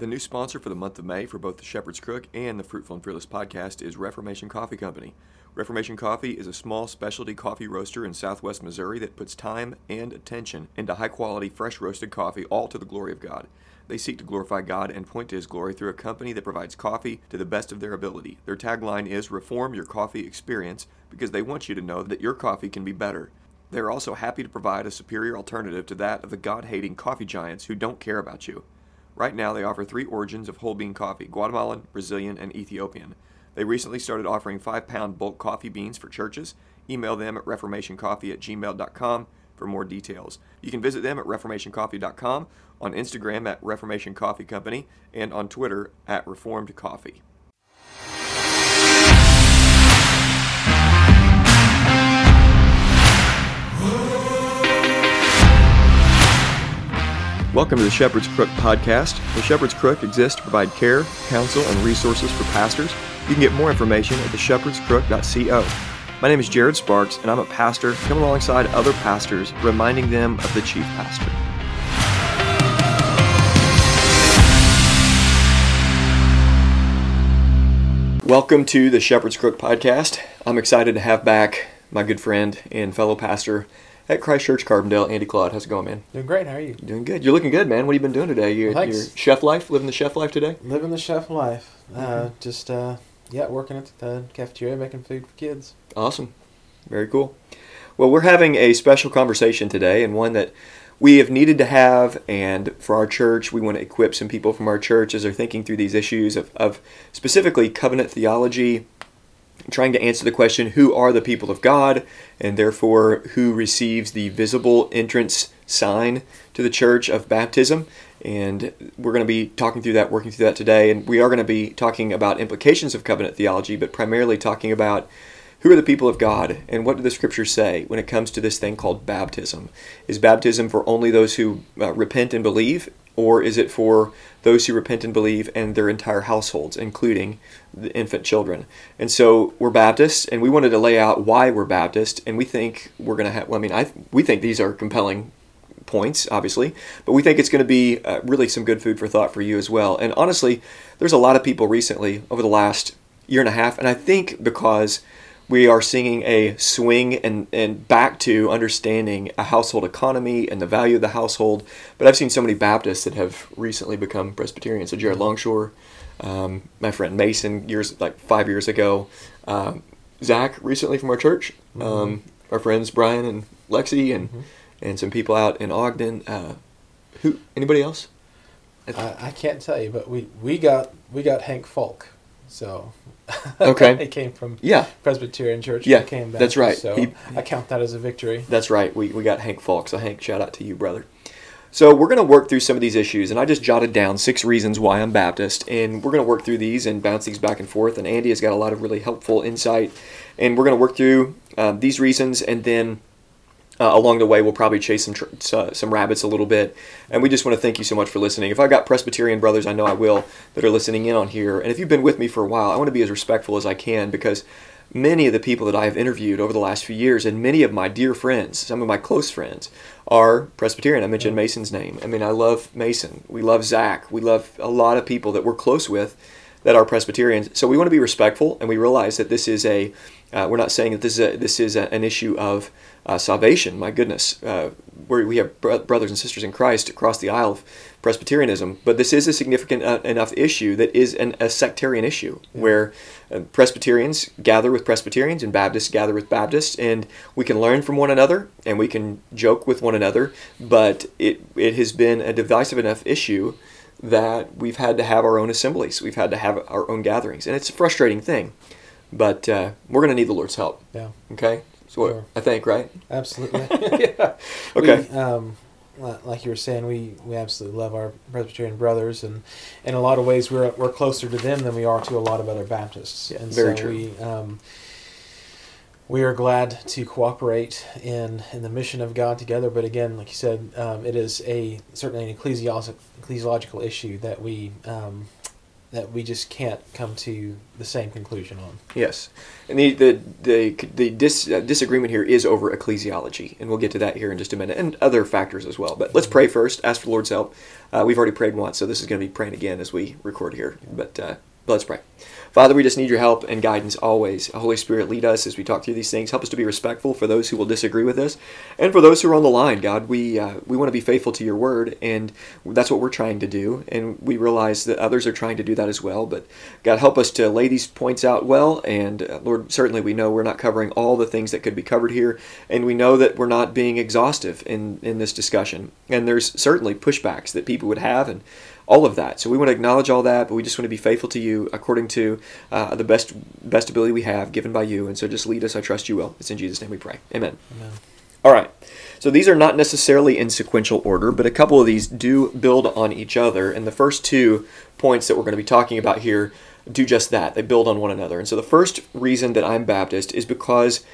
The new sponsor for the month of May for both the Shepherd's Crook and the Fruitful and Fearless podcast is Reformation Coffee Company. Reformation Coffee is a small specialty coffee roaster in southwest Missouri that puts time and attention into high quality, fresh roasted coffee, all to the glory of God. They seek to glorify God and point to His glory through a company that provides coffee to the best of their ability. Their tagline is Reform Your Coffee Experience because they want you to know that your coffee can be better. They are also happy to provide a superior alternative to that of the God hating coffee giants who don't care about you. Right now, they offer three origins of whole bean coffee Guatemalan, Brazilian, and Ethiopian. They recently started offering 5 pound bulk coffee beans for churches. Email them at reformationcoffee at gmail.com for more details. You can visit them at reformationcoffee.com, on Instagram at Reformation Coffee Company, and on Twitter at Reformed Coffee. Welcome to the Shepherd's Crook podcast. The Shepherd's Crook exists to provide care, counsel, and resources for pastors. You can get more information at theshepherdscrook.co. My name is Jared Sparks, and I'm a pastor coming alongside other pastors, reminding them of the chief pastor. Welcome to the Shepherd's Crook podcast. I'm excited to have back my good friend and fellow pastor at Christ Church Carbondale, Andy Claud. How's it going, man? Doing great. How are you? Doing good. You're looking good, man. What have you been doing today? Your, Well, your chef life, living the chef life today? Living the chef life. Uh, Mm-hmm. just uh, yeah, working at the cafeteria, making food for kids. Awesome. Very cool. Well, we're having a special conversation today, and one that we have needed to have. And for our church, we want to equip some people from our church as they're thinking through these issues of, of specifically covenant theology, trying to answer the question who are the people of God, and therefore who receives the visible entrance sign to the church of baptism. And we're going to be talking through that, working through that today. And we are going to be talking about implications of covenant theology, but primarily talking about who are the people of God and what do the scriptures say when it comes to this thing called baptism? Is baptism for only those who uh, repent and believe, or is it for those who repent and believe and their entire households, including the infant children? And so we're Baptists, and we wanted to lay out why we're Baptist, and we think we're going to have. Well, I mean, I we think these are compelling points, obviously, but we think it's going to be uh, really some good food for thought for you as well. And honestly, there's a lot of people recently over the last year and a half, and I think because we are seeing a swing and, and back to understanding a household economy and the value of the household. But I've seen so many Baptists that have recently become Presbyterians. So Jared Longshore, um, my friend Mason, years like five years ago, um, Zach recently from our church, um, our friends Brian and Lexi, and and some people out in Ogden. Uh, who? Anybody else? I, I can't tell you, but we, we got we got Hank Falk, so Okay. it came from Yeah, Presbyterian Church. Yeah, became that's right. So He- I count that as a victory. That's right. We, we got Hank Falk. So, Hank, shout out to you, brother. So, we're going to work through some of these issues, and I just jotted down six reasons why I'm Baptist, and we're going to work through these and bounce these back and forth. And Andy has got a lot of really helpful insight, and we're going to work through um, these reasons, and then uh, along the way, we'll probably chase some tr- uh, some rabbits a little bit. And we just want to thank you so much for listening. If I've got Presbyterian brothers, I know I will, that are listening in on here, and if you've been with me for a while, I want to be as respectful as I can because many of the people that I have interviewed over the last few years, and many of my dear friends, some of my close friends, are Presbyterian. I mentioned Mason's name. I mean, I love Mason. We love Zach. We love a lot of people that we're close with that are Presbyterians. So we want to be respectful, and we realize that this is a. Uh, we're not saying that this is a, this is a, an issue of uh, salvation. My goodness, uh, where we have bro- brothers and sisters in Christ across the aisle of Presbyterianism, but this is a significant uh, enough issue that is an, a sectarian issue where uh, Presbyterians gather with Presbyterians and Baptists gather with Baptists, and we can learn from one another and we can joke with one another. But it it has been a divisive enough issue that we've had to have our own assemblies. We've had to have our own gatherings, and it's a frustrating thing. But uh, we're going to need the Lord's help. Yeah, Okay, so Sure. I think, right? absolutely. yeah. Okay. We, um, like you were saying, we, we absolutely love our Presbyterian brothers, and in a lot of ways, we're we're closer to them than we are to a lot of other Baptists. Yeah, and very so true. We, um, we are glad to cooperate in in the mission of God together. But again, like you said, um, it is a certainly an ecclesiological ecclesiological issue that we um, that we just can't come to the same conclusion on. Yes, and the the the, the dis, uh, disagreement here is over ecclesiology, and we'll get to that here in just a minute, and other factors as well. But let's pray first. Ask for the Lord's help. Uh, we've already prayed once, so this is going to be praying again as we record here. But uh, let's pray. Father, we just need your help and guidance always. Holy Spirit, lead us as we talk through these things. Help us to be respectful for those who will disagree with us, and for those who are on the line. God, we uh, we want to be faithful to your word, and that's what we're trying to do. And we realize that others are trying to do that as well. But God, help us to lay these points out well. And uh, Lord, certainly we know we're not covering all the things that could be covered here, and we know that we're not being exhaustive in in this discussion. And there's certainly pushbacks that people would have, and all of that. So we want to acknowledge all that, but we just want to be faithful to you according to uh, the best best ability we have given by you. And so just lead us. I trust you will. It's in Jesus' name we pray. Amen. Amen. All right. So these are not necessarily in sequential order, but a couple of these do build on each other. And the first two points that we're going to be talking about here do just that. They build on one another. And so the first reason that I'm Baptist is because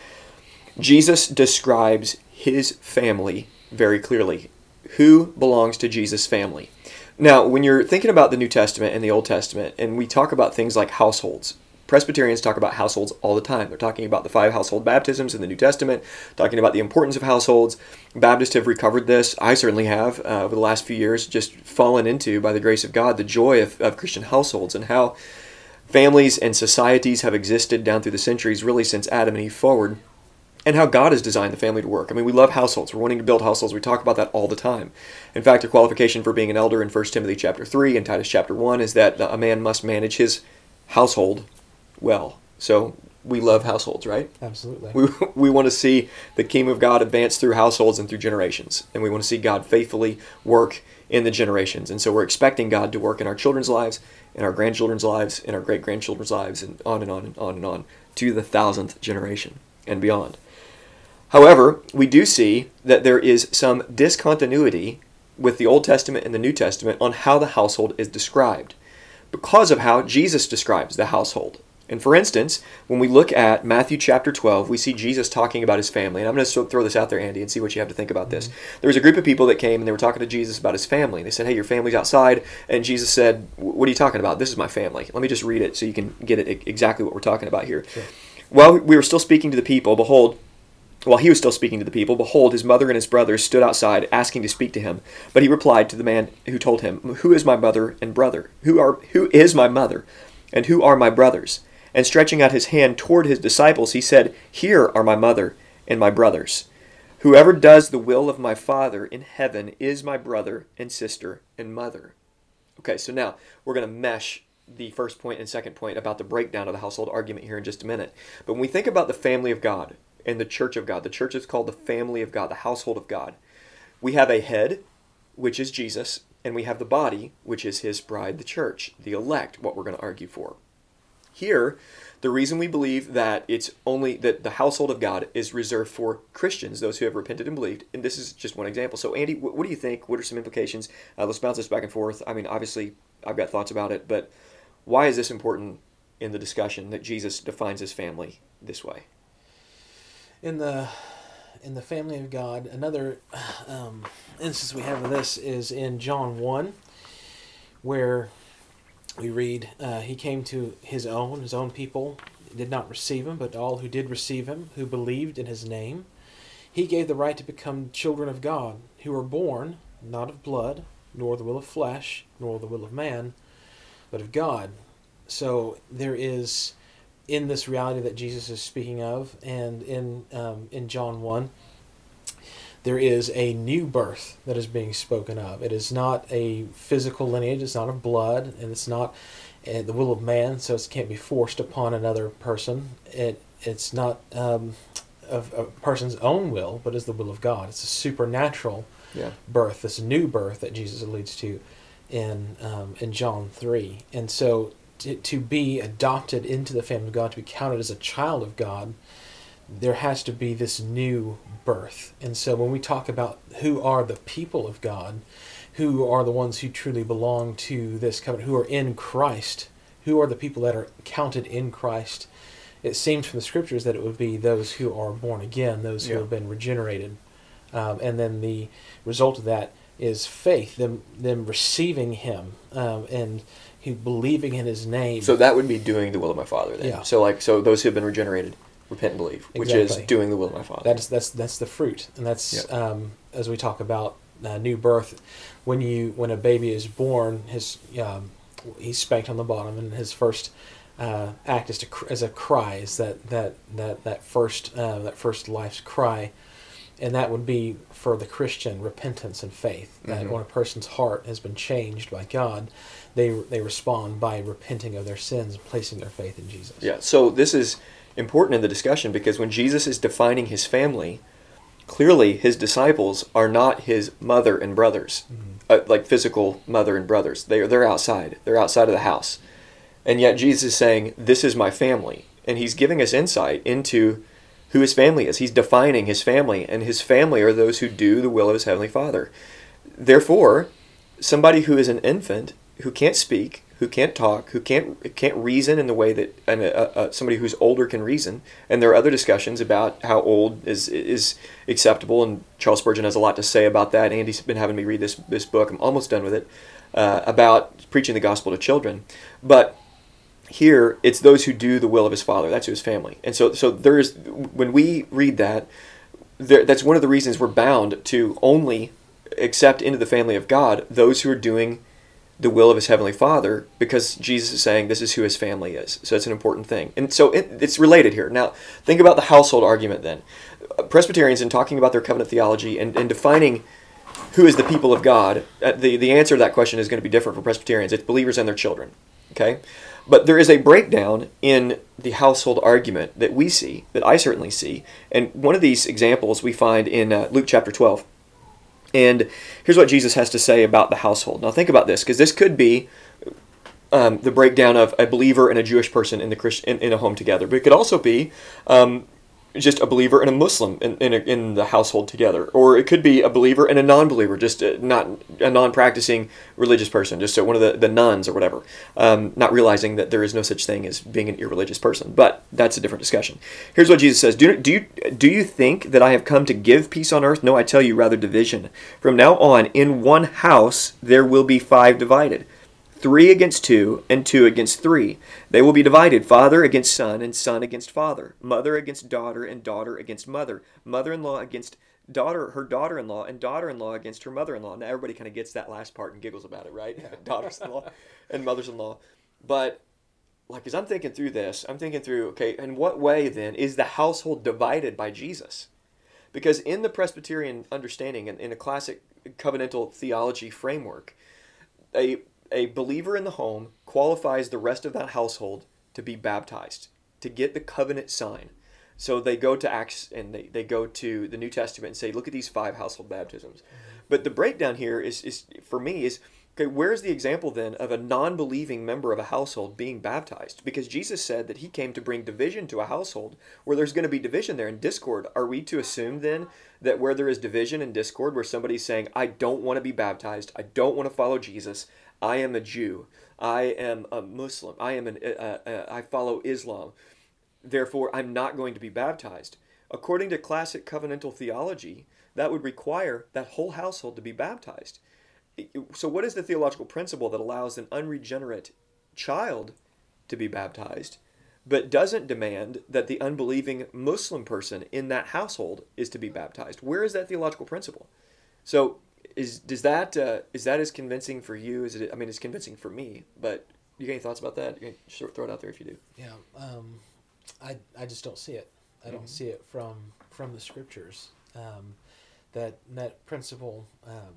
Jesus describes his family very clearly. Who belongs to Jesus' family? Now, when you're thinking about the New Testament and the Old Testament, and we talk about things like households, Presbyterians talk about households all the time. They're talking about the five household baptisms in the New Testament, talking about the importance of households. Baptists have recovered this. I certainly have uh, over the last few years, just fallen into, by the grace of God, the joy of, of Christian households and how families and societies have existed down through the centuries, really since Adam and Eve forward and how God has designed the family to work. I mean, we love households. We're wanting to build households. We talk about that all the time. In fact, a qualification for being an elder in 1 Timothy chapter 3 and Titus chapter 1 is that a man must manage his household well. So we love households, right? Absolutely. We, we want to see the kingdom of God advance through households and through generations. And we want to see God faithfully work in the generations. And so we're expecting God to work in our children's lives, in our grandchildren's lives, in our great grandchildren's lives, and on and on and on and on to the thousandth generation and beyond. However, we do see that there is some discontinuity with the Old Testament and the New Testament on how the household is described because of how Jesus describes the household. And for instance, when we look at Matthew chapter 12, we see Jesus talking about his family. And I'm going to throw this out there, Andy, and see what you have to think about this. Mm-hmm. There was a group of people that came and they were talking to Jesus about his family. They said, Hey, your family's outside. And Jesus said, What are you talking about? This is my family. Let me just read it so you can get it exactly what we're talking about here. Sure. While we were still speaking to the people, behold, while he was still speaking to the people, behold, his mother and his brothers stood outside, asking to speak to him. But he replied to the man who told him, Who is my mother and brother? Who are who is my mother? And who are my brothers? And stretching out his hand toward his disciples, he said, Here are my mother and my brothers. Whoever does the will of my Father in heaven is my brother and sister and mother. Okay, so now we're going to mesh the first point and second point about the breakdown of the household argument here in just a minute. But when we think about the family of God, and the church of God. The church is called the family of God, the household of God. We have a head, which is Jesus, and we have the body, which is his bride, the church, the elect, what we're going to argue for. Here, the reason we believe that it's only that the household of God is reserved for Christians, those who have repented and believed, and this is just one example. So, Andy, what, what do you think? What are some implications? Uh, let's bounce this back and forth. I mean, obviously, I've got thoughts about it, but why is this important in the discussion that Jesus defines his family this way? In the in the family of God, another um, instance we have of this is in John one, where we read, uh, "He came to his own; his own people did not receive him, but all who did receive him, who believed in his name, he gave the right to become children of God, who were born not of blood, nor the will of flesh, nor the will of man, but of God." So there is in this reality that Jesus is speaking of, and in um, in John one, there is a new birth that is being spoken of. It is not a physical lineage. It's not of blood, and it's not uh, the will of man, so it can't be forced upon another person. It it's not um, of a person's own will, but is the will of God. It's a supernatural yeah. birth, this new birth that Jesus alludes to in um, in John three, and so to, to be adopted into the family of God, to be counted as a child of God, there has to be this new birth. And so when we talk about who are the people of God, who are the ones who truly belong to this covenant, who are in Christ, who are the people that are counted in Christ, it seems from the scriptures that it would be those who are born again, those who yeah. have been regenerated. Um, and then the result of that is faith, them them receiving Him um, and he believing in His name. So that would be doing the will of my Father. Then. Yeah. So like so those who have been regenerated repent and believe, which Exactly. is doing the will of my Father. That's that's that's the fruit, and that's Yep. um, as we talk about uh, new birth. When you when a baby is born, his um, he's spanked on the bottom, and his first uh, act is to cr- as a cry is that that that that first uh, that first life's cry, and that would be for the Christian repentance and faith. That Mhm. when a person's heart has been changed by God, they they respond by repenting of their sins and placing their faith in Jesus. Yeah, so this is important in the discussion because when Jesus is defining his family, clearly his disciples are not his mother and brothers, uh, like physical mother and brothers. They're, they're outside, they're outside of the house. And yet Jesus is saying, This is my family. And he's giving us insight into who his family is. He's defining his family, and his family are those who do the will of his heavenly Father. Therefore, somebody who is an infant, who can't speak, who can't talk, who can't can't reason in the way that and uh, uh, somebody who's older can reason. And there are other discussions about how old is is acceptable, and Charles Spurgeon has a lot to say about that. Andy's been having me read this this book. I'm almost done with it uh, about preaching the gospel to children, but here it's those who do the will of his father that's his family and so so there's when we read that there, that's one of the reasons we're bound to only accept into the family of god those who are doing the will of his heavenly father because jesus is saying this is who his family is so it's an important thing and so it, it's related here now think about the household argument then presbyterians in talking about their covenant theology and, and defining who is the people of God, uh, the, the answer to that question is going to be different for Presbyterians. It's believers and their children. Okay? But there is a breakdown in the household argument that we see, that I certainly see. And one of these examples we find in uh, Luke chapter 12. And here's what Jesus has to say about the household. Now, think about this, because this could be um, the breakdown of a believer and a Jewish person in the Christian in, in a home together, but it could also be um, just a believer and a Muslim in in, a, in the household together, or it could be a believer and a non-believer, just a, not a non-practicing religious person, just a, one of the, the nuns or whatever, um, not realizing that there is no such thing as being an irreligious person. But that's a different discussion. Here's what Jesus says: Do do you do you think that I have come to give peace on earth? No, I tell you, rather division. From now on, in one house there will be five divided three against two, and two against three. They will be divided father against son, and son against father, mother against daughter, and daughter against mother, mother in law against daughter, her daughter in law, and daughter in law against her mother in law. Now, everybody kind of gets that last part and giggles about it, right? Daughters in law and mothers in law. But, like, as I'm thinking through this, I'm thinking through, okay, in what way then is the household divided by Jesus? Because in the Presbyterian understanding and in a classic covenantal theology framework, a a believer in the home qualifies the rest of that household to be baptized, to get the covenant sign. So they go to Acts and they, they go to the New Testament and say, look at these five household baptisms. But the breakdown here is, is for me is okay, where's the example then of a non believing member of a household being baptized? Because Jesus said that he came to bring division to a household where there's going to be division there and discord. Are we to assume then that where there is division and discord, where somebody's saying, I don't want to be baptized, I don't want to follow Jesus, I am a Jew. I am a Muslim. I am an. Uh, uh, I follow Islam. Therefore, I'm not going to be baptized. According to classic covenantal theology, that would require that whole household to be baptized. So, what is the theological principle that allows an unregenerate child to be baptized, but doesn't demand that the unbelieving Muslim person in that household is to be baptized? Where is that theological principle? So, is does that uh, is that as convincing for you as it? I mean, it's convincing for me. But you got any thoughts about that? You can throw it out there if you do. Yeah, um, I I just don't see it. I don't Mhm. see it from from the scriptures. Um, that that principle um,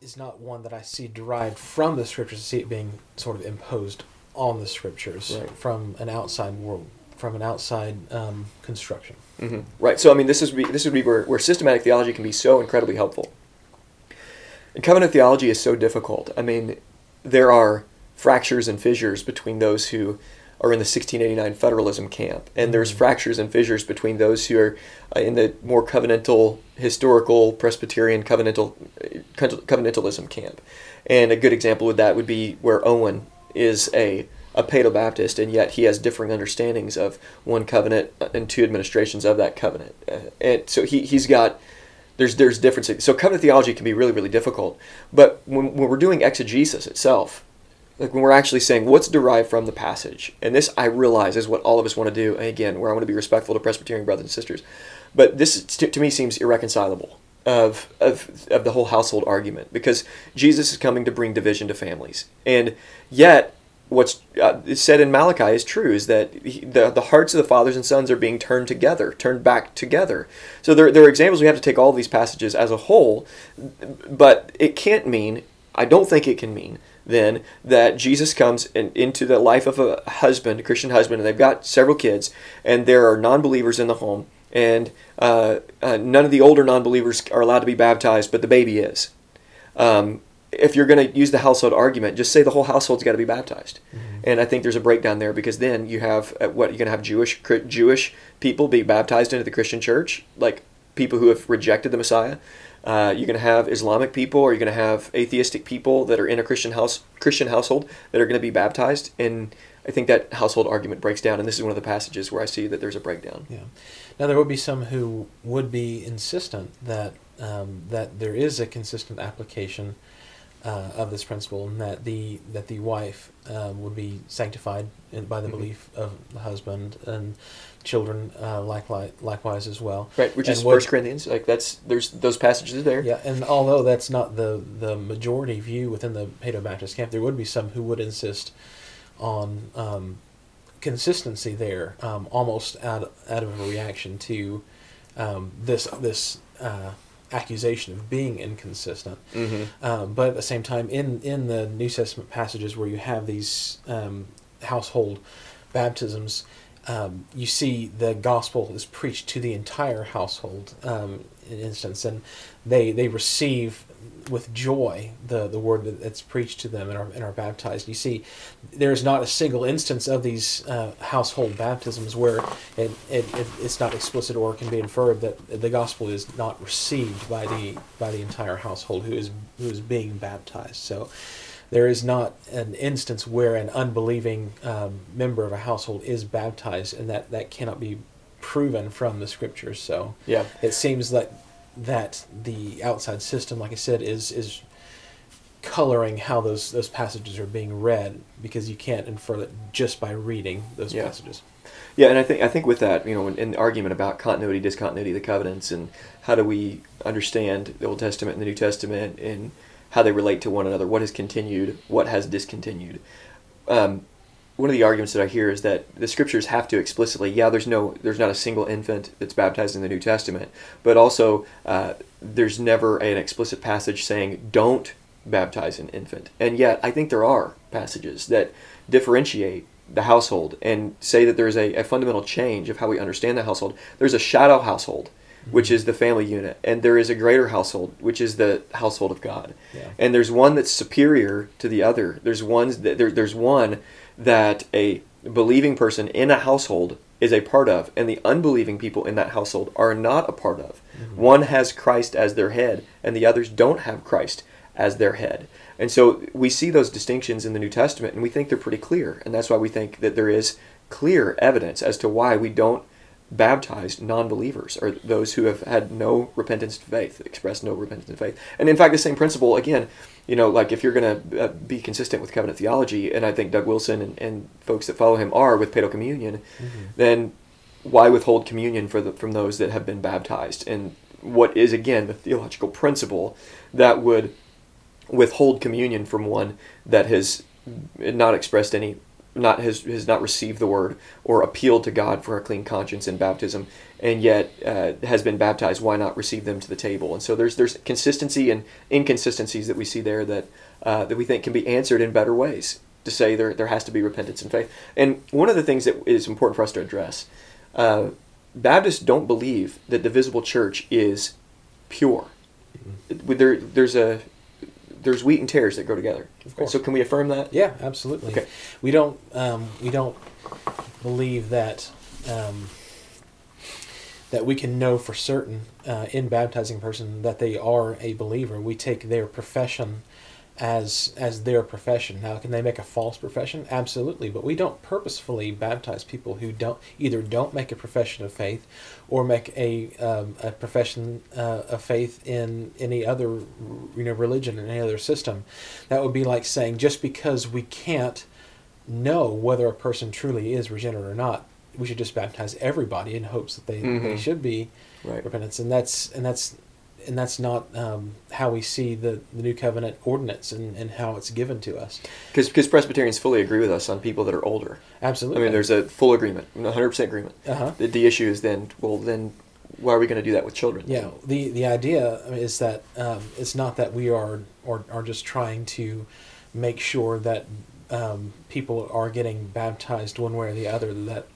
is not one that I see derived from the scriptures. I see it being sort of imposed on the scriptures Right. from an outside world, from an outside um, construction. Mm-hmm. Right. So I mean, this is this would be where, where systematic theology can be so incredibly helpful. And covenant theology is so difficult. I mean, there are fractures and fissures between those who are in the 1689 federalism camp, and there's Mhm. fractures and fissures between those who are uh, in the more covenantal, historical, Presbyterian covenantal uh, covenantalism camp. And a good example of that would be where Owen is a a Paedo Baptist, and yet he has differing understandings of one covenant and two administrations of that covenant. Uh, and so he, he's got There's there's differences. So covenant theology can be really really difficult. But when, when we're doing exegesis itself, like when we're actually saying what's derived from the passage, and this I realize is what all of us want to do. And again, where I want to be respectful to Presbyterian brothers and sisters, but this to, to me seems irreconcilable of, of of the whole household argument because Jesus is coming to bring division to families, and yet what's uh, said in Malachi is true is that he, the the hearts of the fathers and sons are being turned together, turned back together. So there there are examples we have to take all these passages as a whole, but it can't mean I don't think it can mean then that Jesus comes in, into the life of a husband, a Christian husband, and they've got several kids, and there are non believers in the home, and uh, uh, none of the older non believers are allowed to be baptized, but the baby is. Um, if you're going to use the household argument, just say the whole household's got to be baptized. Mm-hmm. And I think there's a breakdown there because then you have uh, what you're going to have Jewish Jewish people be baptized into the Christian church, like people who have rejected the Messiah. Uh, you're going to have Islamic people, or you're going to have atheistic people that are in a Christian house, Christian household that are going to be baptized. And I think that household argument breaks down, and this is one of the passages where I see that there's a breakdown. Yeah. Now there would be some who would be insistent that um, that there is a consistent application uh, of this principle, and that the that the wife um, would be sanctified by the mm-hmm. belief of the husband, and children uh, likewise, likewise as well. Right, which and is First Corinthians. Like that's there's those passages there. Yeah, and although that's not the the majority view within the Paedo Baptist camp, there would be some who would insist on um, consistency there, um, almost out out of a reaction to um, this this. Uh, accusation of being inconsistent. Mm-hmm. Um, but at the same time, in in the New Testament passages where you have these um, household baptisms, um, you see the gospel is preached to the entire household um, in instance, and they they receive with joy the, the word that's preached to them and are, and are baptized. You see, there's not a single instance of these uh, household baptisms where it, it, it, it's not explicit or can be inferred that the gospel is not received by the by the entire household who is who is being baptized. So there is not an instance where an unbelieving um, member of a household is baptized, and that that cannot be proven from the scriptures. So yeah, it seems like that the outside system, like I said, is is coloring how those those passages are being read because you can't infer that just by reading those yeah. passages. Yeah, and I think I think with that, you know, in, in, the argument about continuity, discontinuity the covenants, and how do we understand the Old Testament and the New Testament, and how they relate to one another, what has continued, what has discontinued. Um, one of the arguments that I hear is that the scriptures have to explicitly, yeah, there's no, there's not a single infant that's baptized in the New Testament, but also uh, there's never an explicit passage saying don't baptize an infant. And yet, I think there are passages that differentiate the household and say that there's a, a fundamental change of how we understand the household. There's a shadow household which is the family unit, and there is a greater household, which is the household of God. Yeah. And there's one that's superior to the other. There's ones that there, there's one that a believing person in a household is a part of, and the unbelieving people in that household are not a part of. Mm-hmm. One has Christ as their head, and the others don't have Christ as their head. And so we see those distinctions in the New Testament, and we think they're pretty clear. And that's why we think that there is clear evidence as to why we don't baptized non-believers or those who have had no repentance to faith expressed no repentance to faith and in fact the same principle again you know like if you're going to uh, be consistent with covenant theology and i think doug wilson and, and folks that follow him are with paedo communion mm-hmm. then why withhold communion for the, from those that have been baptized and what is again the theological principle that would withhold communion from one that has not expressed any not has, has not received the word or appealed to God for a clean conscience in baptism, and yet uh, has been baptized, why not receive them to the table? And so there's there's consistency and inconsistencies that we see there that uh, that we think can be answered in better ways. To say there there has to be repentance and faith. And one of the things that is important for us to address, uh, Baptists don't believe that the visible church is pure. Mm-hmm. There, there's a there's wheat and tares that go together. Of course. So can we affirm that? Yeah, absolutely. Okay. We don't um, we don't believe that um, that we can know for certain uh, in baptizing a person that they are a believer. We take their profession as as their profession. Now, can they make a false profession? Absolutely, but we don't purposefully baptize people who don't either don't make a profession of faith, or make a um, a profession uh, of faith in any other you know religion in any other system. That would be like saying just because we can't know whether a person truly is regenerate or not, we should just baptize everybody in hopes that they, they Mhm. should be Right. repentance, and that's and that's and that's not um, how we see the, the new covenant ordinance and, and how it's given to us. Because Presbyterians fully agree with us on people that are older. Absolutely. I mean, there's a full agreement, 100% agreement. uh-huh. The, the issue is then, well, then why are we going to do that with children? Yeah, the the idea is that um, it's not that we are or are just trying to make sure that um, people are getting baptized one way or the other. That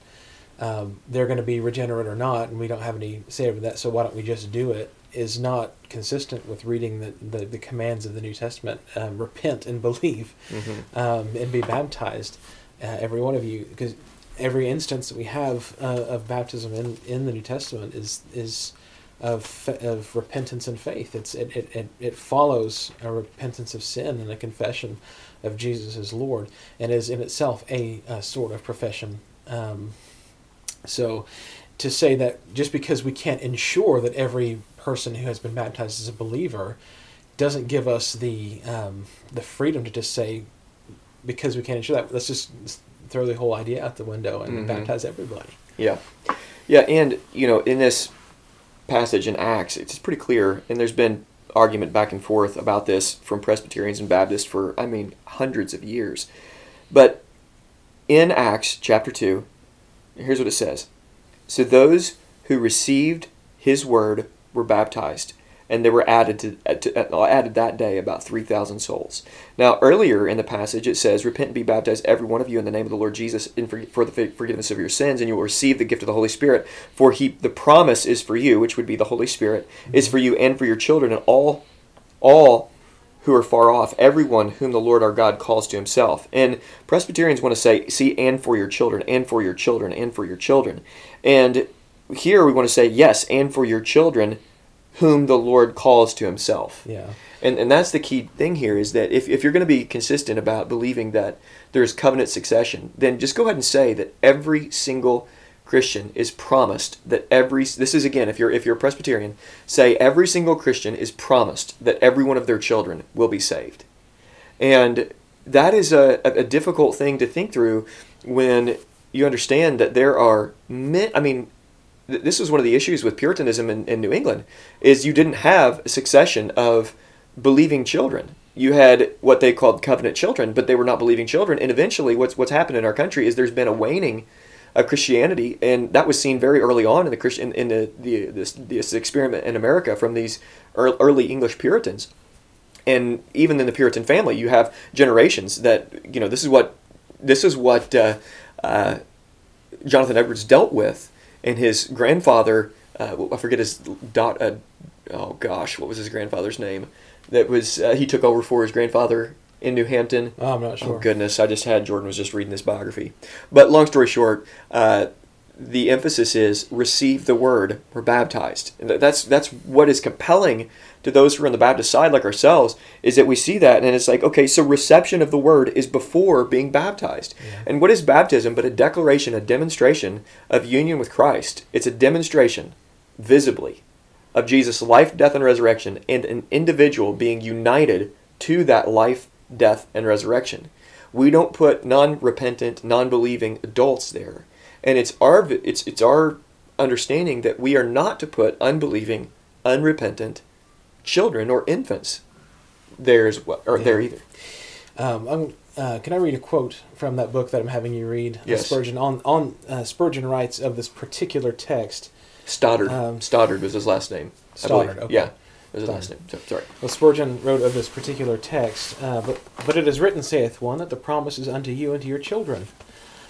um, they're going to be regenerate or not, and we don't have any say over that. So why don't we just do it? Is not consistent with reading the, the, the commands of the New Testament. Um, repent and believe, Mhm. um, and be baptized, uh, every one of you, because every instance that we have uh, of baptism in, in the New Testament is is of of repentance and faith. It's it, it, it, it follows a repentance of sin and a confession of Jesus as Lord, and is in itself a, a sort of profession. Um, so, to say that just because we can't ensure that every person who has been baptized as a believer doesn't give us the um, the freedom to just say because we can't ensure that let's just throw the whole idea out the window and Mhm. baptize everybody. Yeah. Yeah, and, you know, in this passage in Acts, it's pretty clear, and there's been argument back and forth about this from Presbyterians and Baptists for, I mean, hundreds of years. But in Acts chapter 2, here's what it says So those who received his word were baptized, and there were added to, uh, to uh, added that day about 3,000 souls. Now, earlier in the passage, it says, Repent and be baptized, every one of you, in the name of the Lord Jesus, in for, for the forgiveness of your sins, and you will receive the gift of the Holy Spirit. For he, the promise is for you, which would be the Holy Spirit, is for you and for your children, and all, all who are far off, everyone whom the Lord our God calls to himself. And Presbyterians want to say, see, and for your children, and for your children, and for your children. And here we want to say, yes, and for your children, whom the Lord calls to himself. Yeah. And, and that's the key thing here is that if, if you're going to be consistent about believing that there's covenant succession, then just go ahead and say that every single Christian is promised that every this is again if you're if you're a Presbyterian, say every single Christian is promised that every one of their children will be saved. And that is a, a, a difficult thing to think through when you understand that there are I mean th- this was one of the issues with Puritanism in, in New England is you didn't have a succession of believing children. You had what they called covenant children, but they were not believing children. And eventually, what's what's happened in our country is there's been a waning of Christianity, and that was seen very early on in the Christian in the, the this, this experiment in America from these early English Puritans. And even in the Puritan family, you have generations that you know this is what this is what uh, uh, Jonathan Edwards dealt with, and his grandfather, uh, I forget his dot. Uh, oh gosh, what was his grandfather's name? That was uh, he took over for his grandfather in Northampton. Oh, I'm not sure. Oh goodness, I just had Jordan was just reading this biography. But long story short, uh, the emphasis is receive the word. We're baptized. And that's that's what is compelling to those who are on the Baptist side, like ourselves, is that we see that and it's like okay, so reception of the word is before being baptized. Yeah. And what is baptism but a declaration, a demonstration of union with Christ? It's a demonstration, visibly, of Jesus' life, death, and resurrection, and an individual being united to that life, death, and resurrection. We don't put non-repentant, non-believing adults there, and it's our it's it's our understanding that we are not to put unbelieving, unrepentant children or infants there as well, or Yeah. there either. Um, I'm, uh, can I read a quote from that book that I'm having you read? Uh, Yes. Spurgeon on on uh, Spurgeon writes of this particular text. Stoddard. Um, Stoddard was his last name. Stoddard, okay. Yeah, was his last name. So, sorry. Well, Spurgeon wrote of this particular text, uh, but but it is written, saith one, that the promise is unto you and to your children.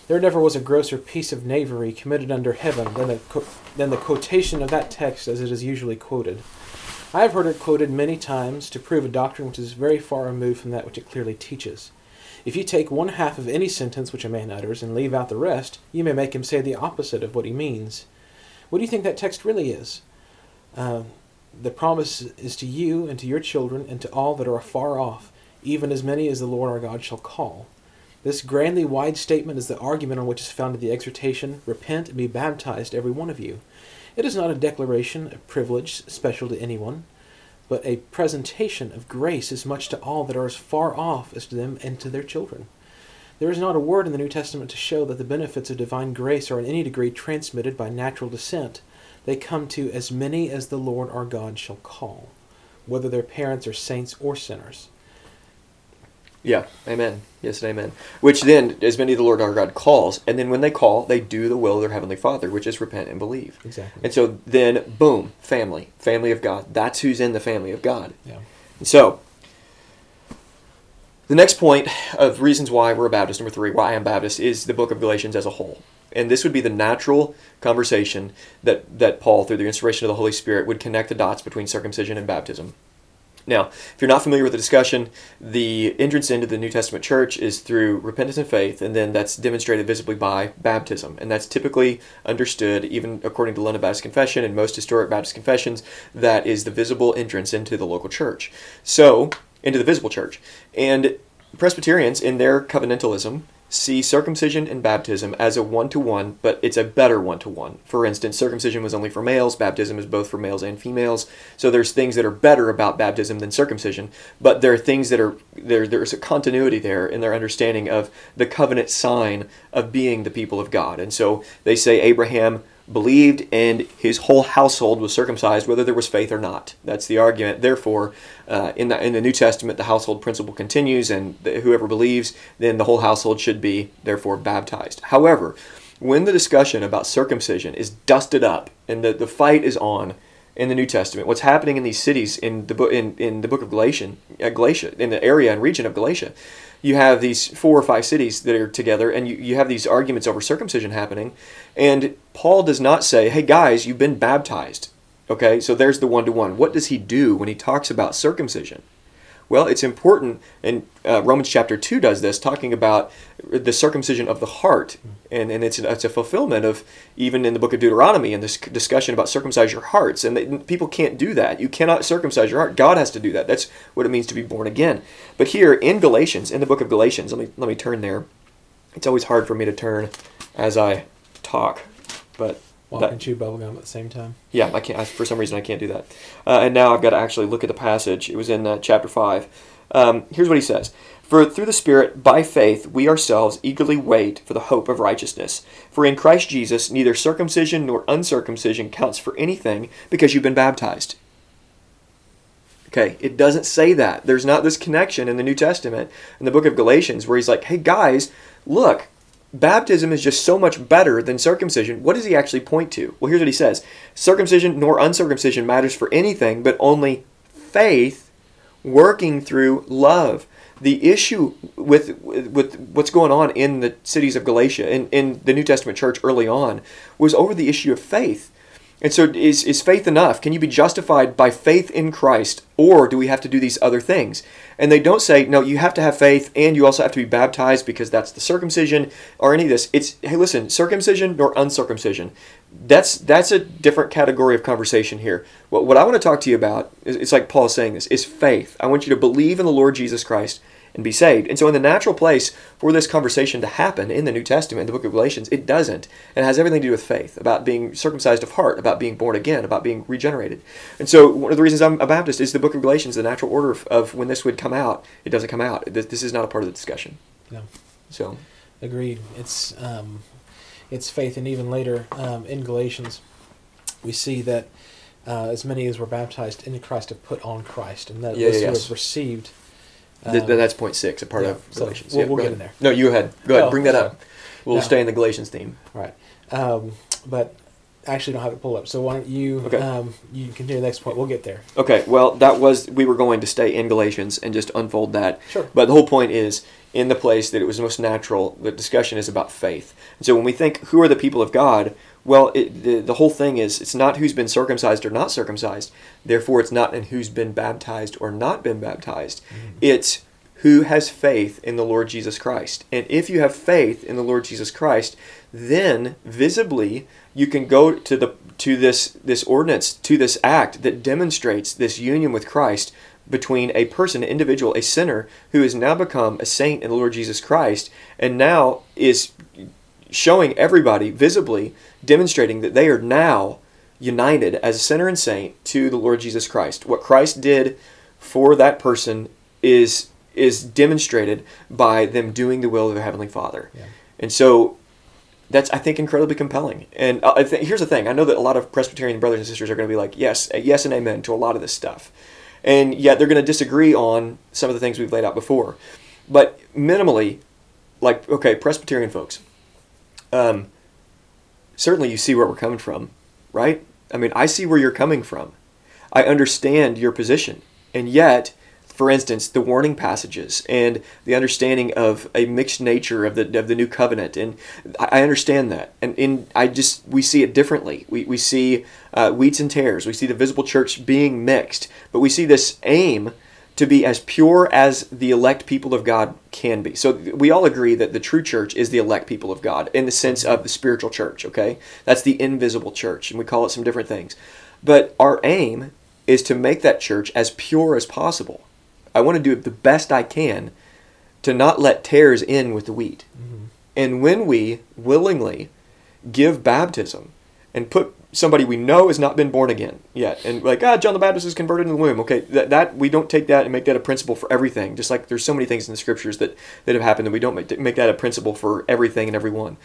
There never was a grosser piece of knavery committed under heaven than the co- than the quotation of that text as it is usually quoted. I have heard it quoted many times to prove a doctrine which is very far removed from that which it clearly teaches. If you take one half of any sentence which a man utters and leave out the rest, you may make him say the opposite of what he means. What do you think that text really is? Uh, the promise is to you and to your children and to all that are afar off, even as many as the Lord our God shall call. This grandly wide statement is the argument on which is founded the exhortation, Repent and be baptized, every one of you. It is not a declaration of privilege special to anyone, but a presentation of grace as much to all that are as far off as to them and to their children. There is not a word in the New Testament to show that the benefits of divine grace are in any degree transmitted by natural descent. They come to as many as the Lord our God shall call, whether their parents are saints or sinners. Yeah, amen. Yes and amen. Which then, as many the Lord our God calls, and then when they call, they do the will of their heavenly Father, which is repent and believe. Exactly. And so then, boom, family, family of God. That's who's in the family of God. Yeah. And so, the next point of reasons why we're a Baptist, number three, why I'm Baptist, is the book of Galatians as a whole. And this would be the natural conversation that, that Paul, through the inspiration of the Holy Spirit, would connect the dots between circumcision and baptism. Now, if you're not familiar with the discussion, the entrance into the New Testament church is through repentance and faith, and then that's demonstrated visibly by baptism. And that's typically understood, even according to London Baptist Confession and most historic Baptist confessions, that is the visible entrance into the local church. So, into the visible church. And Presbyterians, in their covenantalism, see circumcision and baptism as a one to one, but it's a better one to one. For instance, circumcision was only for males, baptism is both for males and females. So there's things that are better about baptism than circumcision, but there are things that are there there's a continuity there in their understanding of the covenant sign of being the people of God. And so they say Abraham believed and his whole household was circumcised whether there was faith or not. That's the argument. Therefore uh, in the in the new testament the household principle continues and the, whoever believes then the whole household should be therefore baptized. However when the discussion about circumcision is dusted up and the, the fight is on in the New Testament, what's happening in these cities in the book in, in the book of Galatian, uh, Galatia, in the area and region of Galatia, you have these four or five cities that are together and you, you have these arguments over circumcision happening. And paul does not say hey guys you've been baptized. Okay? So there's the one-to-one. What does he do when he talks about circumcision well, it's important, and uh, Romans chapter 2 does this, talking about the circumcision of the heart. And, and it's, it's a fulfillment of even in the book of Deuteronomy and this discussion about circumcise your hearts. And people can't do that. You cannot circumcise your heart. God has to do that. That's what it means to be born again. But here in Galatians, in the book of Galatians, let me, let me turn there. It's always hard for me to turn as I talk. But Walk that- and chew bubblegum at the same time. yeah, I can't. I, for some reason, I can't do that. Uh, and now I've got to actually look at the passage. It was in uh, chapter five. Um, here's what he says: For through the Spirit, by faith, we ourselves eagerly wait for the hope of righteousness. For in Christ Jesus, neither circumcision nor uncircumcision counts for anything, because you've been baptized. Okay, it doesn't say that. There's not this connection in the New Testament, in the book of Galatians, where he's like, hey guys, look, baptism is just so much better than circumcision. What does he actually point to? Well, here's what he says Circumcision nor uncircumcision matters for anything, but only faith working through love. The issue with with what's going on in the cities of Galatia in, in the New Testament church early on was over the issue of faith. And so, is, is faith enough? Can you be justified by faith in Christ, or do we have to do these other things? And they don't say, no, you have to have faith, and you also have to be baptized because that's the circumcision, or any of this. It's, hey, listen, circumcision nor uncircumcision. That's that's a different category of conversation here. What, what I want to talk to you about, is, it's like Paul saying this, is faith. I want you to believe in the Lord Jesus Christ and be saved. And so, in the natural place for this conversation to happen in the New Testament, in the book of Galatians, it doesn't. It has everything to do with faith, about being circumcised of heart, about being born again, about being regenerated. And so, one of the reasons I'm a Baptist is the book of Galatians, the natural order of, of when this would come out. It doesn't come out. This, this is not a part of the discussion. No. So, Agreed. It's um, it's faith, and even later um, in Galatians, we see that uh, as many as were baptized in Christ have put on Christ, and that Yeah, those who have received. Th- um, that's point six, a part yeah, of so Galatians. we'll- Yeah, we'll get ahead. in there. No, you ahead. Go ahead. Oh, Bring that sorry. up. We'll No. stay in the Galatians theme. Right. Um, but I actually don't have it pulled up. So why don't you Okay. um, you continue the next point? We'll get there. Okay, well, that was we were going to stay in Galatians and just unfold that. Sure. But the whole point is, in the place that it was most natural, the discussion is about faith. And so when we think, who are the people of God? Well, it, the, the whole thing is, it's not who's been circumcised or not circumcised. Therefore, it's not in who's been baptized or not been baptized. Mm-hmm. It's who has faith in the Lord Jesus Christ. And if you have faith in the Lord Jesus Christ, then visibly you can go to the to this this ordinance, to this act that demonstrates this union with Christ between a person, an individual, a sinner who has now become a saint in the Lord Jesus Christ and now is showing everybody visibly demonstrating that they are now united as a sinner and saint to the Lord Jesus Christ. What Christ did for that person is is demonstrated by them doing the will of their heavenly Father. Yeah. And so that's I think incredibly compelling. And uh, I th- here's the thing: I know that a lot of Presbyterian brothers and sisters are going to be like, yes, yes, and amen to a lot of this stuff, and yet they're going to disagree on some of the things we've laid out before. But minimally, like okay, Presbyterian folks, um, certainly you see where we're coming from, right? I mean, I see where you're coming from. I understand your position, and yet for instance, the warning passages and the understanding of a mixed nature of the of the new covenant, and I understand that, and in I just we see it differently. We we see uh, and tares. We see the visible church being mixed, but we see this aim to be as pure as the elect people of God can be. So we all agree that the true church is the elect people of God in the sense of the spiritual church. Okay, that's the invisible church, and we call it some different things. But our aim is to make that church as pure as possible. I want to do it the best I can to not let tares in with the wheat. Mm-hmm. And when we willingly give baptism and put somebody we know has not been born again yet, and like, ah, John the Baptist is converted in the womb. Okay, that, that we don't take that and make that a principle for everything. Just like there's so many things in the scriptures that, that have happened that we don't make, make that a principle for everything and everyone.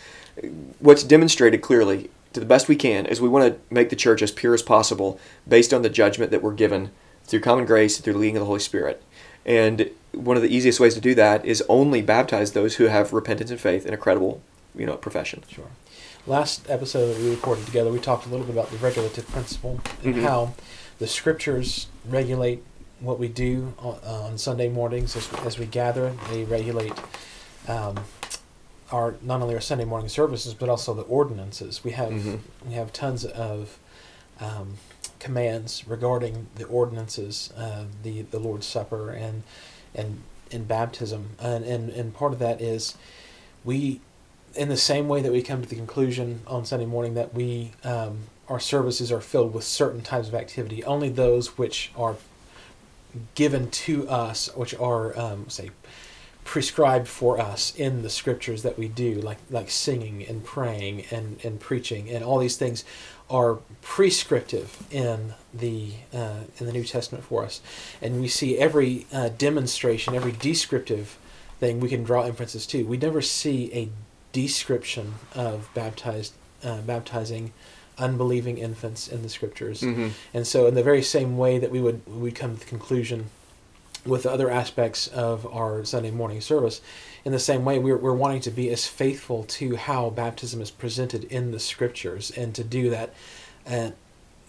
What's demonstrated clearly, to the best we can, is we want to make the church as pure as possible based on the judgment that we're given through common grace, through the leading of the Holy Spirit. And one of the easiest ways to do that is only baptize those who have repentance and faith in a credible, you know, profession. Sure. Last episode that we recorded together, we talked a little bit about the regulative principle and mm-hmm. how the scriptures regulate what we do on, on Sunday mornings as, as, we gather. They regulate um, our not only our Sunday morning services but also the ordinances. We have mm-hmm. we have tons of um, commands regarding the ordinances, uh, the the Lord's Supper, and and in baptism, and, and and part of that is we, in the same way that we come to the conclusion on Sunday morning that we um, our services are filled with certain types of activity, only those which are given to us, which are um, say prescribed for us in the scriptures that we do, like like singing and praying and, and preaching and all these things are prescriptive in the uh, in the New Testament for us, and we see every uh, demonstration, every descriptive thing we can draw inferences to. We never see a description of baptized uh, baptizing unbelieving infants in the scriptures, mm-hmm. and so in the very same way that we would we come to the conclusion with the other aspects of our Sunday morning service in the same way, we're, we're wanting to be as faithful to how baptism is presented in the scriptures and to do that uh,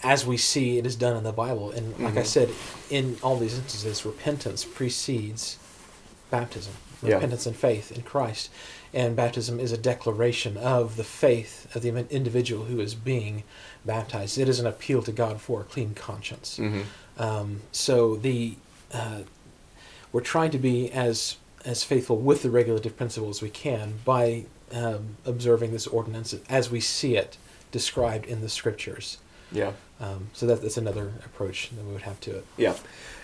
as we see it is done in the Bible. And like mm-hmm. I said, in all these instances, repentance precedes baptism, repentance yeah. and faith in Christ. And baptism is a declaration of the faith of the individual who is being baptized. It is an appeal to God for a clean conscience. Mm-hmm. Um, so the uh, we're trying to be as as faithful with the regulative principle as we can by um, observing this ordinance as we see it described in the scriptures. Yeah. Um, so that, that's another approach that we would have to it. Yeah.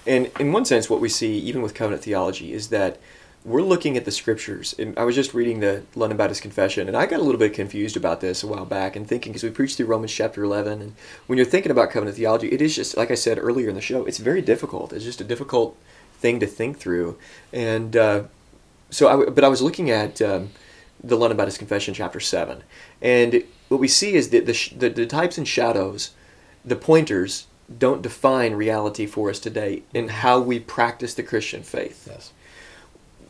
And in one sense, what we see, even with covenant theology, is that we're looking at the scriptures. And I was just reading the London Baptist Confession, and I got a little bit confused about this a while back and thinking, because we preached through Romans chapter 11, and when you're thinking about covenant theology, it is just, like I said earlier in the show, it's very difficult. It's just a difficult thing to think through. And uh, so, I, but I was looking at um, the London Baptist Confession, chapter seven, and what we see is that the, the, the types and shadows, the pointers, don't define reality for us today in how we practice the Christian faith. Yes.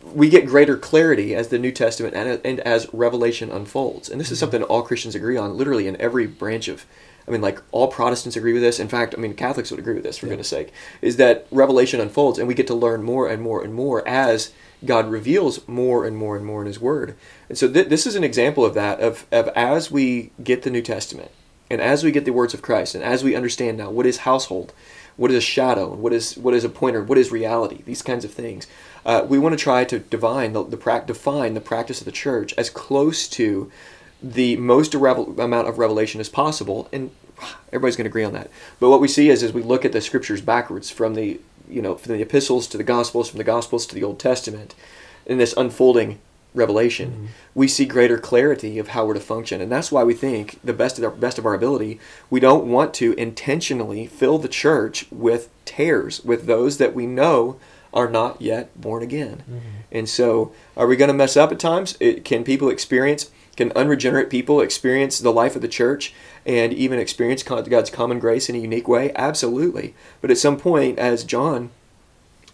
We get greater clarity as the New Testament and, and as Revelation unfolds. And this mm-hmm. is something all Christians agree on, literally in every branch of I mean, like all Protestants agree with this. In fact, I mean, Catholics would agree with this, for yeah. goodness sake, is that Revelation unfolds and we get to learn more and more and more as God reveals more and more and more in His Word. And so th- this is an example of that, of, of as we get the New Testament and as we get the words of Christ and as we understand now what is household, what is a shadow, what is, what is a pointer, what is reality, these kinds of things, uh, we want to try to divine the, the pra- define the practice of the church as close to the most amount of revelation as possible and everybody's going to agree on that. But what we see is as we look at the scriptures backwards from the you know from the epistles to the gospels, from the gospels to the Old Testament, in this unfolding revelation, mm-hmm. we see greater clarity of how we're to function, and that's why we think the best of our best of our ability. We don't want to intentionally fill the church with tares, with those that we know are not yet born again. Mm-hmm. And so, are we going to mess up at times? It, can people experience? Can unregenerate people experience the life of the church and even experience God's common grace in a unique way? Absolutely. But at some point, as John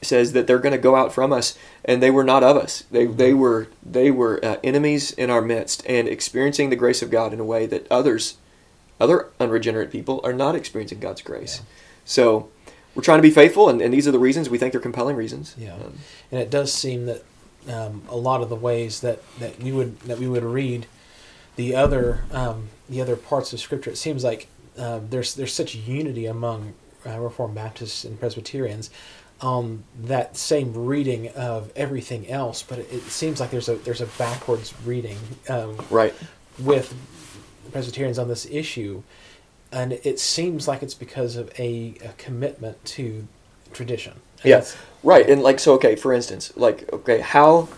says that they're going to go out from us and they were not of us they, mm-hmm. they were they were uh, enemies in our midst and experiencing the grace of god in a way that others other unregenerate people are not experiencing god's grace yeah. so we're trying to be faithful and, and these are the reasons. We think they're compelling reasons. Yeah. Um, and it does seem that um, a lot of the ways that, that we would that we would read the other um, the other parts of scripture it seems like um, there's there's such unity among uh, Reformed Baptists and Presbyterians on that same reading of everything else, but it, it, seems like there's a there's a backwards reading, um, right, with Presbyterians on this issue, and it seems like it's because of a, a commitment to tradition. Yes, yeah, right, and like so. Okay, for instance, like okay, how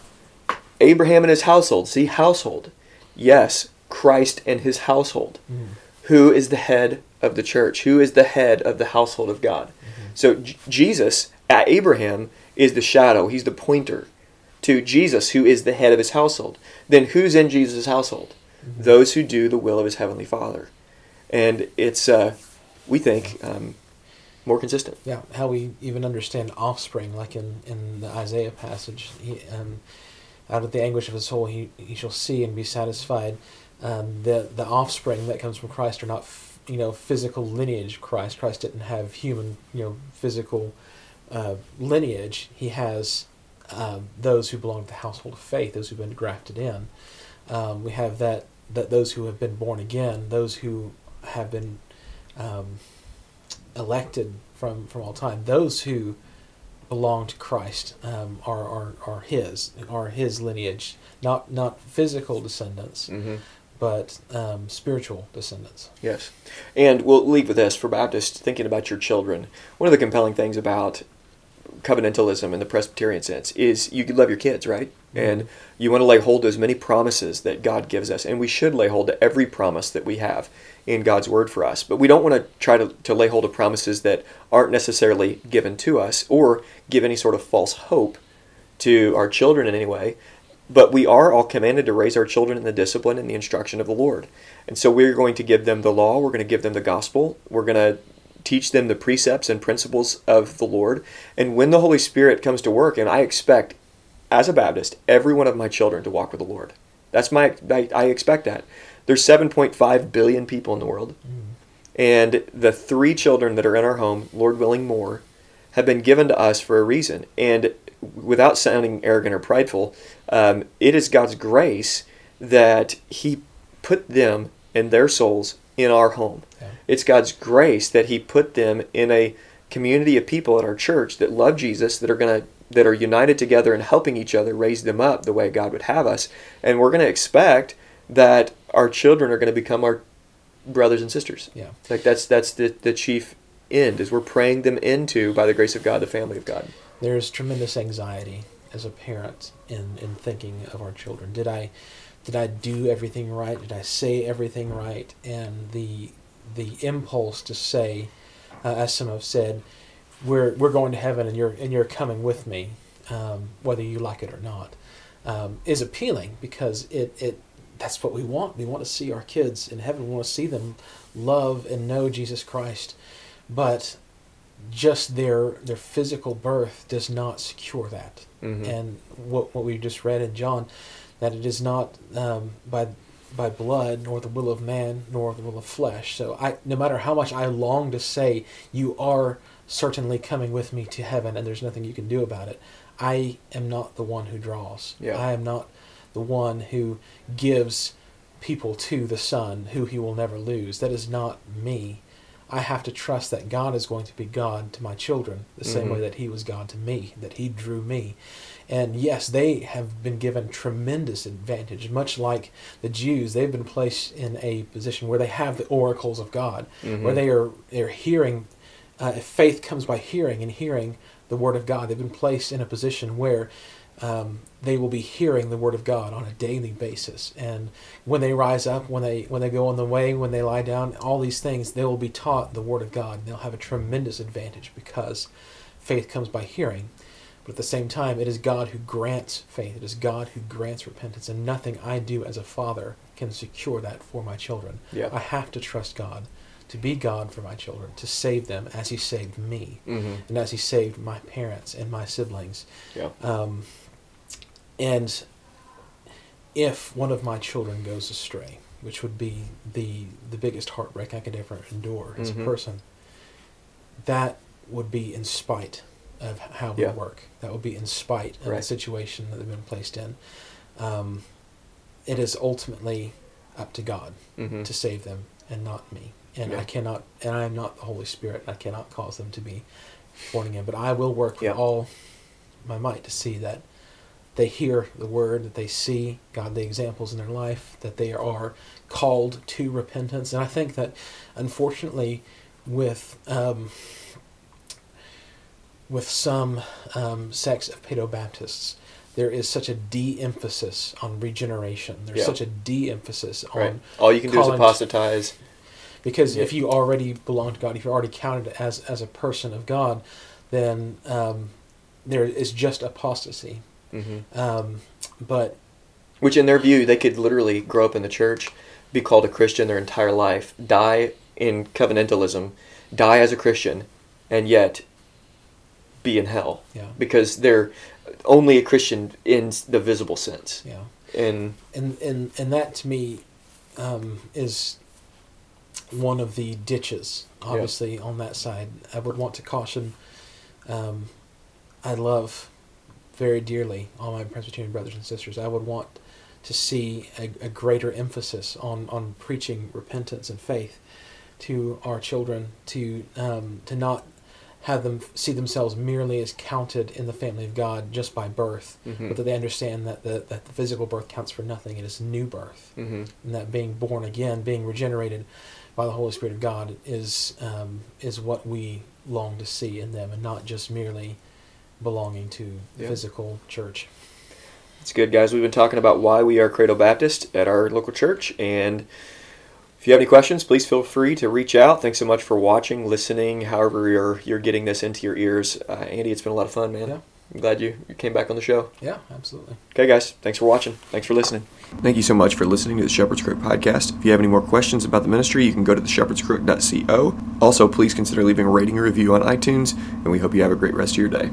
Abraham and his household. See, household. Yes, Christ and his household. Mm. Who is the head of the church? Who is the head of the household of God? Mm-hmm. So J- Jesus Abraham is the shadow, he's the pointer to Jesus, who is the head of his household. Then who's in Jesus' household? Mm-hmm. Those who do the will of his heavenly Father. And it's, uh, we think, um, more consistent. Yeah, how we even understand offspring, like in, in the Isaiah passage. He, um, out of the anguish of his soul, he, he shall see and be satisfied. Um, the, the offspring that comes from Christ are not, f- you know, physical lineage Christ. Christ didn't have human, you know, physical uh, lineage, he has um, those who belong to the household of faith, those who've been grafted in. Um, we have that that those who have been born again, those who have been um, elected from from all time, those who belong to Christ um, are, are are his are his lineage, not not physical descendants. Mm-hmm but um, spiritual descendants. Yes. And we'll leave with this for Baptists thinking about your children. One of the compelling things about covenantalism in the Presbyterian sense is you love your kids, right? Mm-hmm. And you want to lay hold to as many promises that God gives us. And we should lay hold to every promise that we have in God's word for us. But we don't want to try to, to lay hold of promises that aren't necessarily given to us or give any sort of false hope to our children in any way. But we are all commanded to raise our children in the discipline and the instruction of the Lord. And so we're going to give them the law, we're going to give them the gospel, we're going to teach them the precepts and principles of the Lord. And when the Holy Spirit comes to work, and I expect, as a Baptist, every one of my children to walk with the Lord. That's my, I, I expect that. There's 7.5 billion people in the world. Mm. And the three children that are in our home, Lord willing more, have been given to us for a reason. And without sounding arrogant or prideful, um, it is God's grace that He put them and their souls in our home. Yeah. It's God's grace that He put them in a community of people at our church that love Jesus, that are going to that are united together and helping each other raise them up the way God would have us. And we're going to expect that our children are going to become our brothers and sisters. Yeah. Like that's that's the, the chief end is we're praying them into by the grace of God the family of God. There's tremendous anxiety as a parent in in thinking of our children. Did I did I do everything right? Did I say everything right? And the the impulse to say, uh, as some have said, we're we're going to heaven and you're and you're coming with me, um, whether you like it or not, um, is appealing because it it that's what we want. We want to see our kids in heaven. We want to see them love and know Jesus Christ, but just their their physical birth does not secure that. Mm-hmm. And what what we just read in John, that it is not um, by by blood, nor the will of man, nor the will of flesh. So I, no matter how much I long to say, you are certainly coming with me to heaven, and there's nothing you can do about it. I am not the one who draws. Yeah. I am not the one who gives people to the Son, who He will never lose. That is not me. I have to trust that God is going to be God to my children, the same mm-hmm. way that He was God to me, that He drew me. And yes, they have been given tremendous advantage, much like the Jews. They've been placed in a position where they have the oracles of God, Mhm. where they are they're hearing. Uh, faith comes by hearing, and hearing the word of God, they've been placed in a position where um, they will be hearing the word of God on a daily basis. And when they rise up, when they when they go on the way, when they lie down, all these things, they will be taught the word of God. And They'll have a tremendous advantage because faith comes by hearing. But at the same time, it is God who grants faith. It is God who grants repentance, and nothing I do as a father can secure that for my children. Yeah. I have to trust God to be God for my children, to save them as He saved me, hmm and as He saved my parents and my siblings. Yeah. Um, and if one of my children goes astray, which would be the the biggest heartbreak I could ever endure as Mhm. a person, that would be in spite of how we Yeah. work. That would be in spite of the situation that they've been placed in. Um, it is ultimately up to God hmm to save them and not me. And Yeah. I cannot, and I am not the Holy Spirit. I cannot cause them to be born again. But I will work Yeah. with all my might to see that they hear the word, that they see godly examples in their life, that they are called to repentance. And I think that, unfortunately, with um, with some um, sects of Paedo-Baptists, there is such a de-emphasis on regeneration. There's Yeah. such a de-emphasis on Right. All you can do is apostatize. because Yeah. if you already belong to God, if you're already counted as as a person of God, then um, there is just apostasy. hmm Um, but Which, in their view, they could literally grow up in the church, be called a Christian their entire life, die in covenantalism, die as a Christian, and yet be in hell yeah, because they're only a Christian in the visible sense. yeah, And and and and that to me um, is one of the ditches. Yeah. Obviously, on that side, I would want to caution. Um, I love very dearly all my Presbyterian brothers and sisters. I would want to see a, a greater emphasis on, on preaching repentance and faith to our children, to um, to not have them see themselves merely as counted in the family of God just by birth, Mhm. but that they understand that the, that the physical birth counts for nothing. It is new birth, hmm and that being born again, being regenerated by the Holy Spirit of God, is um, is what we long to see in them, and not just merely belonging to the Yeah. physical church. It's good, guys. We've been talking about why we are Credo Baptist at our local church. And if you have any questions, please feel free to reach out. Thanks so much for watching, listening, however you're, you're getting this into your ears. Uh, Andy, it's been a lot of fun, man. Yeah. I'm glad you, you came back on the show. Yeah, absolutely. Okay, guys. Thanks for watching. Thanks for listening. Thank you so much for listening to the Shepherd's Crook podcast. If you have any more questions about the ministry, you can go to theshepherdscrook.co. Also, please consider leaving a rating or review on iTunes, and we hope you have a great rest of your day.